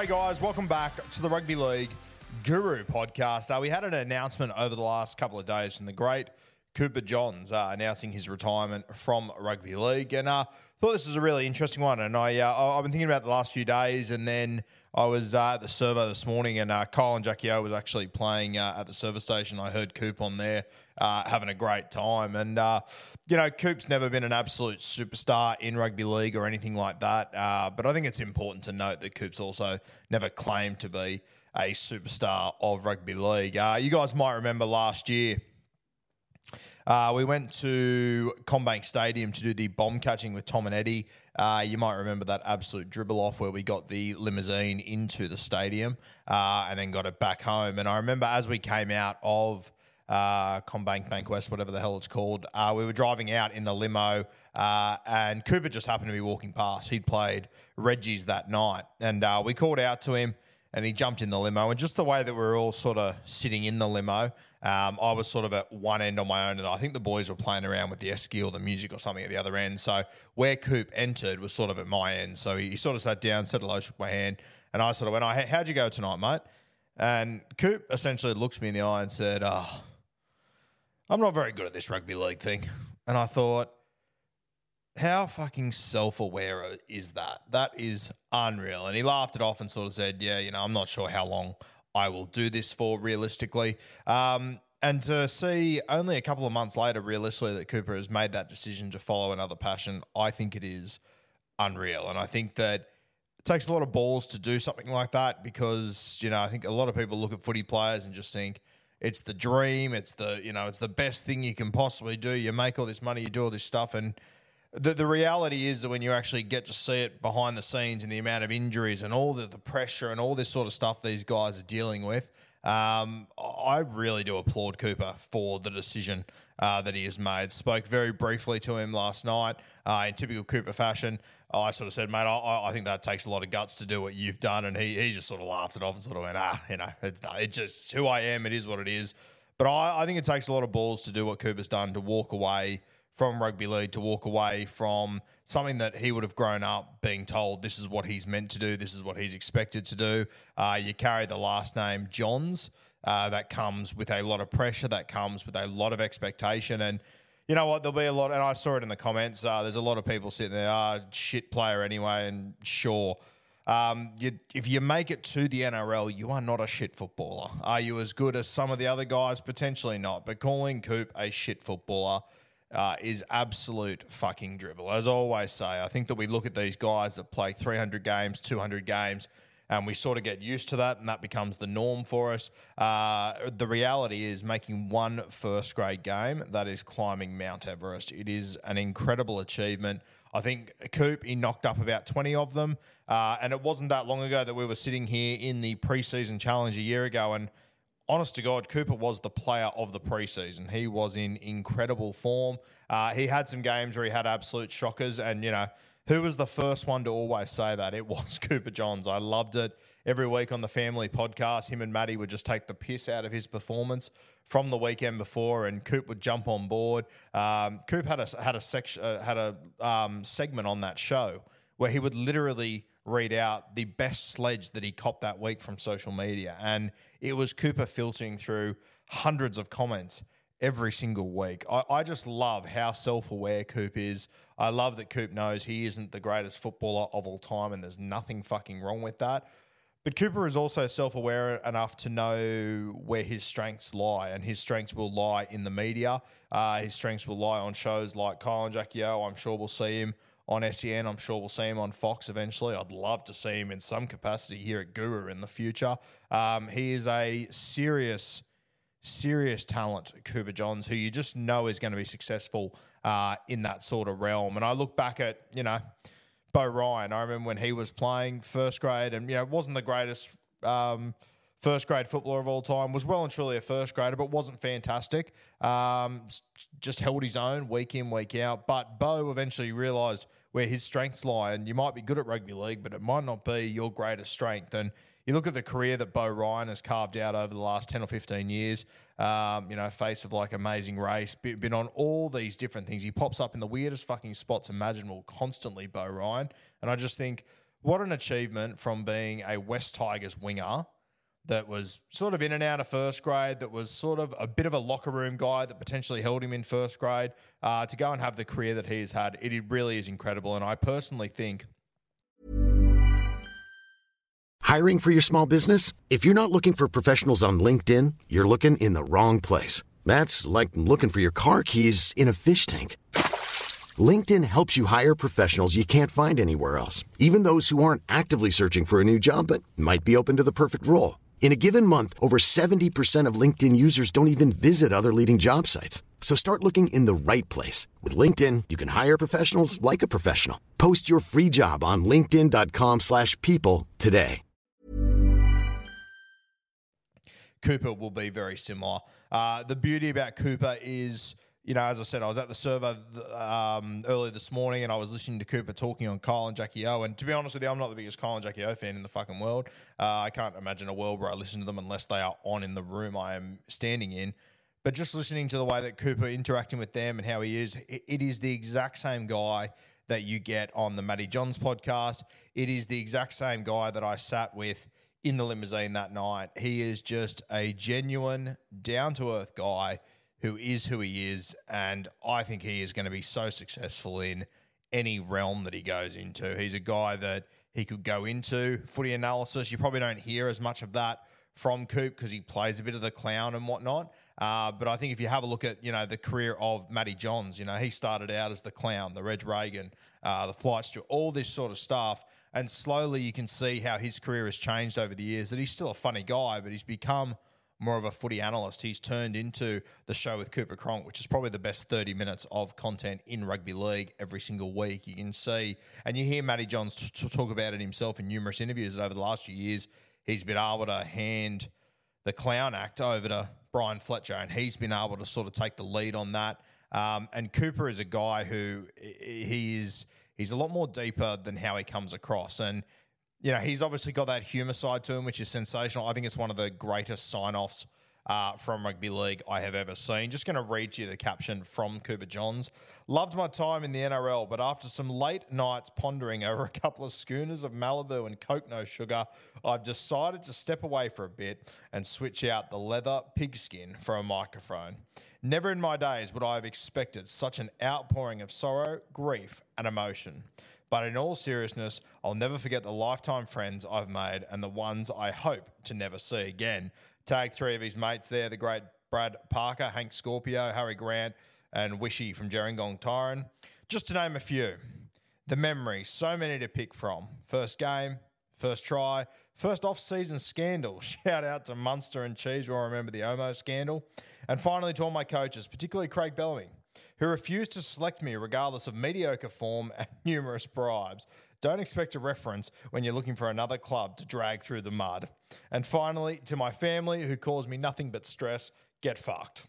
G'day, guys. Welcome back to the Rugby League Guru podcast. Uh, we had an announcement over the last couple of days from the great Cooper Johns uh, announcing his retirement from rugby league, and uh, thought this was a really interesting one. And I, uh, I- I've been thinking about the last few days, and then I was uh, at the servo this morning, and uh, Kyle and Jackie O was actually playing uh, at the service station. I heard Coop on there uh, having a great time, and uh, you know, Coop's never been an absolute superstar in rugby league or anything like that. Uh, but I think it's important to note that Coop's also never claimed to be a superstar of rugby league. You guys might remember last year. Uh, we went to CommBank Stadium to do the bomb catching with Tom and Eddie. Uh, you might remember that absolute dribble off where we got the limousine into the stadium uh, and then got it back home. And I remember as we came out of uh, CommBank Bank West, whatever the hell it's called, uh, we were driving out in the limo uh, and Cooper just happened to be walking past. He'd played Reggie's that night and uh, we called out to him and he jumped in the limo. And just the way that we were all sort of sitting in the limo, um, I was sort of at one end on my own, and I think the boys were playing around with the or the music or something at the other end. So where Coop entered was sort of at my end. So he, he sort of sat down, said hello, shook my hand, and I sort of went, "Oh, how'd you go tonight, mate?" And Coop essentially looks me in the eye and said, "Oh, I'm not very good at this rugby league thing." And I thought, how fucking self aware is that? That is unreal. And he laughed it off and sort of said, Yeah, you know, I'm not sure how long I will do this for realistically. Um, and to see only a couple of months later, realistically, that Cooper has made that decision to follow another passion, I think it is unreal. And I think that it takes a lot of balls to do something like that because, you know, I think a lot of people look at footy players and just think, it's the dream. It's the you know it's the best thing you can possibly do. You make all this money, you do all this stuff, and the, the reality is that when you actually get to see it behind the scenes and the amount of injuries and all the, the pressure and all this sort of stuff these guys are dealing with, um, I really do applaud Cooper for the decision uh, that he has made. Spoke very briefly to him last night uh, in typical Cooper fashion. I sort of said, mate, I, I think that takes a lot of guts to do what you've done. And he, he just sort of laughed it off and sort of went, ah, you know, it's, it's just who I am. It is what it is. But I, I think it takes a lot of balls to do what Cooper's done, to walk away from rugby league to walk away from something that he would have grown up being told this is what he's meant to do, this is what he's expected to do. Uh, you carry the last name Johns. Uh, that comes with a lot of pressure. That comes with a lot of expectation. And you know what? There'll be a lot, and I saw it in the comments. Uh, there's a lot of people sitting there, ah, shit player anyway. And sure, um, you, if you make it to the NRL, you are not a shit footballer. Are you as good as some of the other guys? Potentially not. But calling Coop a shit footballer uh, is absolute fucking dribble. As I always say, I think that we look at these guys that play 300 games, 200 games, and we sort of get used to that, and that becomes the norm for us. Uh, the reality is making one first grade game, that is climbing Mount Everest. It is an incredible achievement. I think Coop, he knocked up about 20 of them. Uh, and it wasn't that long ago that we were sitting here in the preseason challenge a year ago. And honest to God, Cooper was the player of the preseason. He was in incredible form. Uh, he had some games where he had absolute shockers. And, you know, who was the first one to always say that? It was Cooper Johns. I loved it. Every week on the family podcast, him and Maddie would just take the piss out of his performance from the weekend before, and Coop would jump on board. Um, Coop had a had a uh, had a um, segment on that show where he would literally read out the best sledge that he copped that week from social media, and it was Cooper filtering through hundreds of comments every single week. I, I just love how self aware Coop is. I love that Coop knows he isn't the greatest footballer of all time, and there's nothing fucking wrong with that. But Cooper is also self aware enough to know where his strengths lie, and his strengths will lie in the media. Uh, his strengths will lie on shows like Kyle and Jackie O. I'm sure we'll see him on SEN. I'm sure we'll see him on Fox eventually. I'd love to see him in some capacity here at Guru in the future. Um, he is a serious, serious talent, Cooper Johns, who you just know is going to be successful uh, in that sort of realm. And I look back at, you know, Beau Ryan. I remember when he was playing first grade, and you know, it wasn't the greatest um, first grade footballer of all time. Was well and truly a first grader, but wasn't fantastic. Um, just held his own week in, week out. But Beau eventually realised where his strengths lie, and you might be good at rugby league, but it might not be your greatest strength. And you look at the career that Beau Ryan has carved out over the last 10 or 15 years, um, you know, face of like amazing race, been on all these different things. He pops up in the weirdest fucking spots imaginable constantly, Beau Ryan. And I just think, what an achievement from being a West Tigers winger that was sort of in and out of first grade, that was sort of a bit of a locker room guy that potentially held him in first grade, uh, to go and have the career that he's had. It really is incredible. And I personally think Hiring for your small business? If you're not looking for professionals on LinkedIn, you're looking in the wrong place. That's like looking for your car keys in a fish tank. LinkedIn helps you hire professionals you can't find anywhere else, even those who aren't actively searching for a new job but might be open to the perfect role. In a given month, over 70% of LinkedIn users don't even visit other leading job sites. So start looking in the right place. With LinkedIn, you can hire professionals like a professional. Post your free job on linkedin.com slash people today. Cooper will be very similar. Uh, the beauty about Cooper is, you know, as I said, I was at the server um, this morning and I was listening to Cooper talking on Kyle and Jackie O. And to be honest with you, I'm not the biggest Kyle and Jackie O fan in the fucking world. Uh, I can't imagine a world where I listen to them unless they are on in the room I am standing in. But just listening to the way that Cooper interacting with them and how he is, it, it is the exact same guy that you get on the Matty Johns podcast. It is the exact same guy that I sat with in the limousine that night. He is just a genuine, down to earth guy who is who he is. And I think he is going to be so successful in any realm that he goes into. He's a guy that he could go into footy analysis. You probably don't hear as much of that from Coop because he plays a bit of the clown and whatnot. Uh, but I think if you have a look at you know the career of Matty Johns, you know he started out as the clown, the Reg Reagan, uh, the flight steward, all this sort of stuff, and slowly you can see how his career has changed over the years. That he's still a funny guy, but he's become more of a footy analyst. He's turned into the show with Cooper Cronk, which is probably the best 30 minutes of content in rugby league every single week. You can see, and you hear Matty Johns t- talk about it himself in numerous interviews that over the last few years he's been able to hand the clown act over to Bryan Fletcher, and he's been able to sort of take the lead on that. Um, and Cooper is a guy who he is he's a lot more deeper than how he comes across, and you know he's obviously got that humour side to him, which is sensational. I think it's one of the greatest sign offs uh, from rugby league I have ever seen. Just going to read you the caption from Cooper Johns. Loved my time in the NRL, but after some late nights pondering over a couple of schooners of Malibu and Coke No Sugar, I've decided to step away for a bit and switch out the leather pigskin for a microphone. Never in my days would I have expected such an outpouring of sorrow, grief, and emotion. But in all seriousness, I'll never forget the lifetime friends I've made and the ones I hope to never see again. Tag three of his mates there the great Brad Parker, Hank Scorpio, Harry Grant, and Wishy from Gerringong Tyron. Just to name a few. The memories, so many to pick from. First game, first try, first off season scandal. Shout out to Munster and Cheese, where I remember the Omo scandal. And finally to all my coaches, particularly Craig Bellamy, who refused to select me regardless of mediocre form and numerous bribes. Don't expect a reference when you're looking for another club to drag through the mud. And finally, to my family who cause me nothing but stress, get fucked.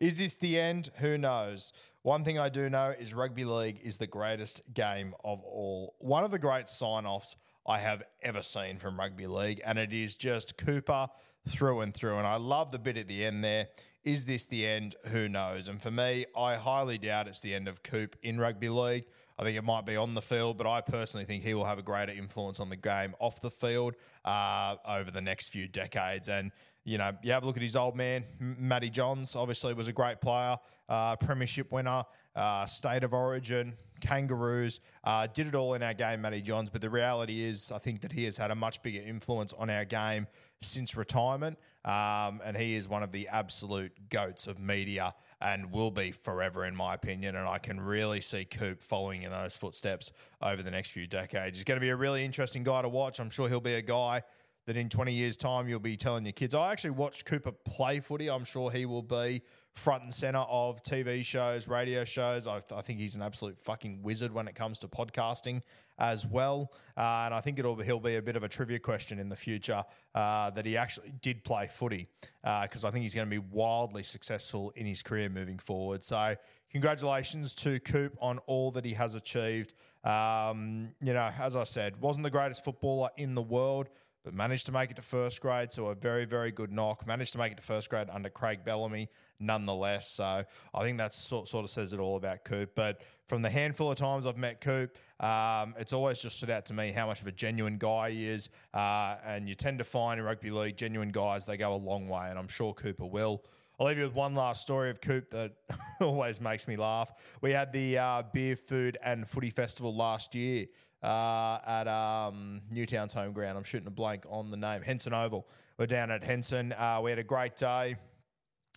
Is this the end? Who knows? One thing I do know is rugby league is the greatest game of all. One of the great sign offs I have ever seen from rugby league, and it is just Cooper through and through. And I love the bit at the end there. Is this the end? Who knows? And for me, I highly doubt it's the end of Coop in rugby league. I think it might be on the field, but I personally think he will have a greater influence on the game off the field uh, over the next few decades. And you know, you have a look at his old man, Matty Johns. Obviously, was a great player, uh, premiership winner, uh, state of origin, Kangaroos. Uh, did it all in our game, Matty Johns. But the reality is, I think that he has had a much bigger influence on our game since retirement, um, and he is one of the absolute goats of media and will be forever, in my opinion. And I can really see Coop following in those footsteps over the next few decades. He's going to be a really interesting guy to watch. I'm sure he'll be a guy that in 20 years' time you'll be telling your kids. I actually watched Cooper play footy. I'm sure he will be front and center of TV shows, radio shows. I, I think he's an absolute fucking wizard when it comes to podcasting as well. Uh, and I think it'll he'll be a bit of a trivia question in the future uh, that he actually did play footy because uh, I think he's going to be wildly successful in his career moving forward. So congratulations to Coop on all that he has achieved. Um, you know, as I said, wasn't the greatest footballer in the world but managed to make it to first grade. So a very, very good knock. Managed to make it to first grade under Craig Bellamy, nonetheless. So I think that sort, sort of says it all about Coop. But from the handful of times I've met Coop, um, it's always just stood out to me how much of a genuine guy he is. Uh, and you tend to find in rugby league, genuine guys, they go a long way. And I'm sure Cooper will. I'll leave you with one last story of Coop that always makes me laugh. We had the uh, beer, food, and footy festival last year uh, at um, Newtown's home ground. I'm shooting a blank on the name. Henson Oval. We're down at Henson. Uh, we had a great day.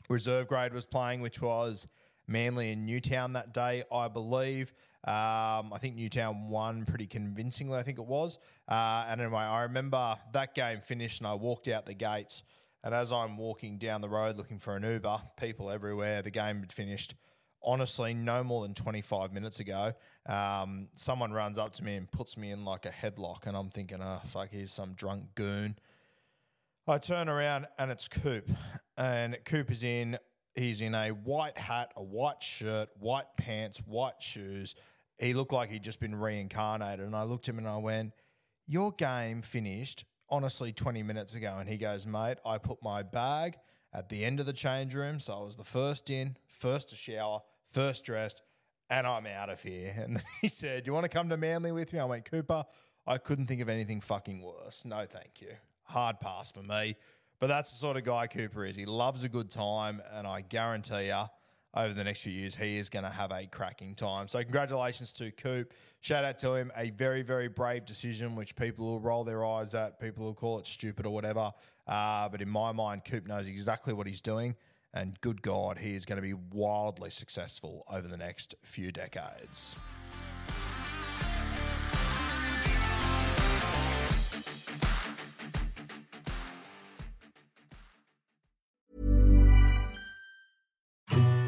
Reserve grade was playing, which was Manly and Newtown that day, I believe. Um, I think Newtown won pretty convincingly, I think it was. Uh, and anyway, I remember that game finished and I walked out the gates. And as I'm walking down the road looking for an Uber, people everywhere, the game had finished honestly, no more than 25 minutes ago, um, someone runs up to me and puts me in like a headlock, and I'm thinking, oh, fuck, he's some drunk goon. I turn around and it's Coop, and Coop is in. He's in a white hat, a white shirt, white pants, white shoes. He looked like he'd just been reincarnated. And I looked at him and I went, Your game finished honestly 20 minutes ago. And he goes, Mate, I put my bag at the end of the change room. So I was the first in, first to shower, first dressed, and I'm out of here. And he said, You want to come to Manly with me? I went, Cooper, I couldn't think of anything fucking worse. No, thank you. Hard pass for me. But that's the sort of guy Cooper is. He loves a good time, and I guarantee you, over the next few years, he is going to have a cracking time. So, congratulations to Coop. Shout out to him. A very, very brave decision, which people will roll their eyes at. People will call it stupid or whatever. Uh, but in my mind, Coop knows exactly what he's doing. And good God, he is going to be wildly successful over the next few decades.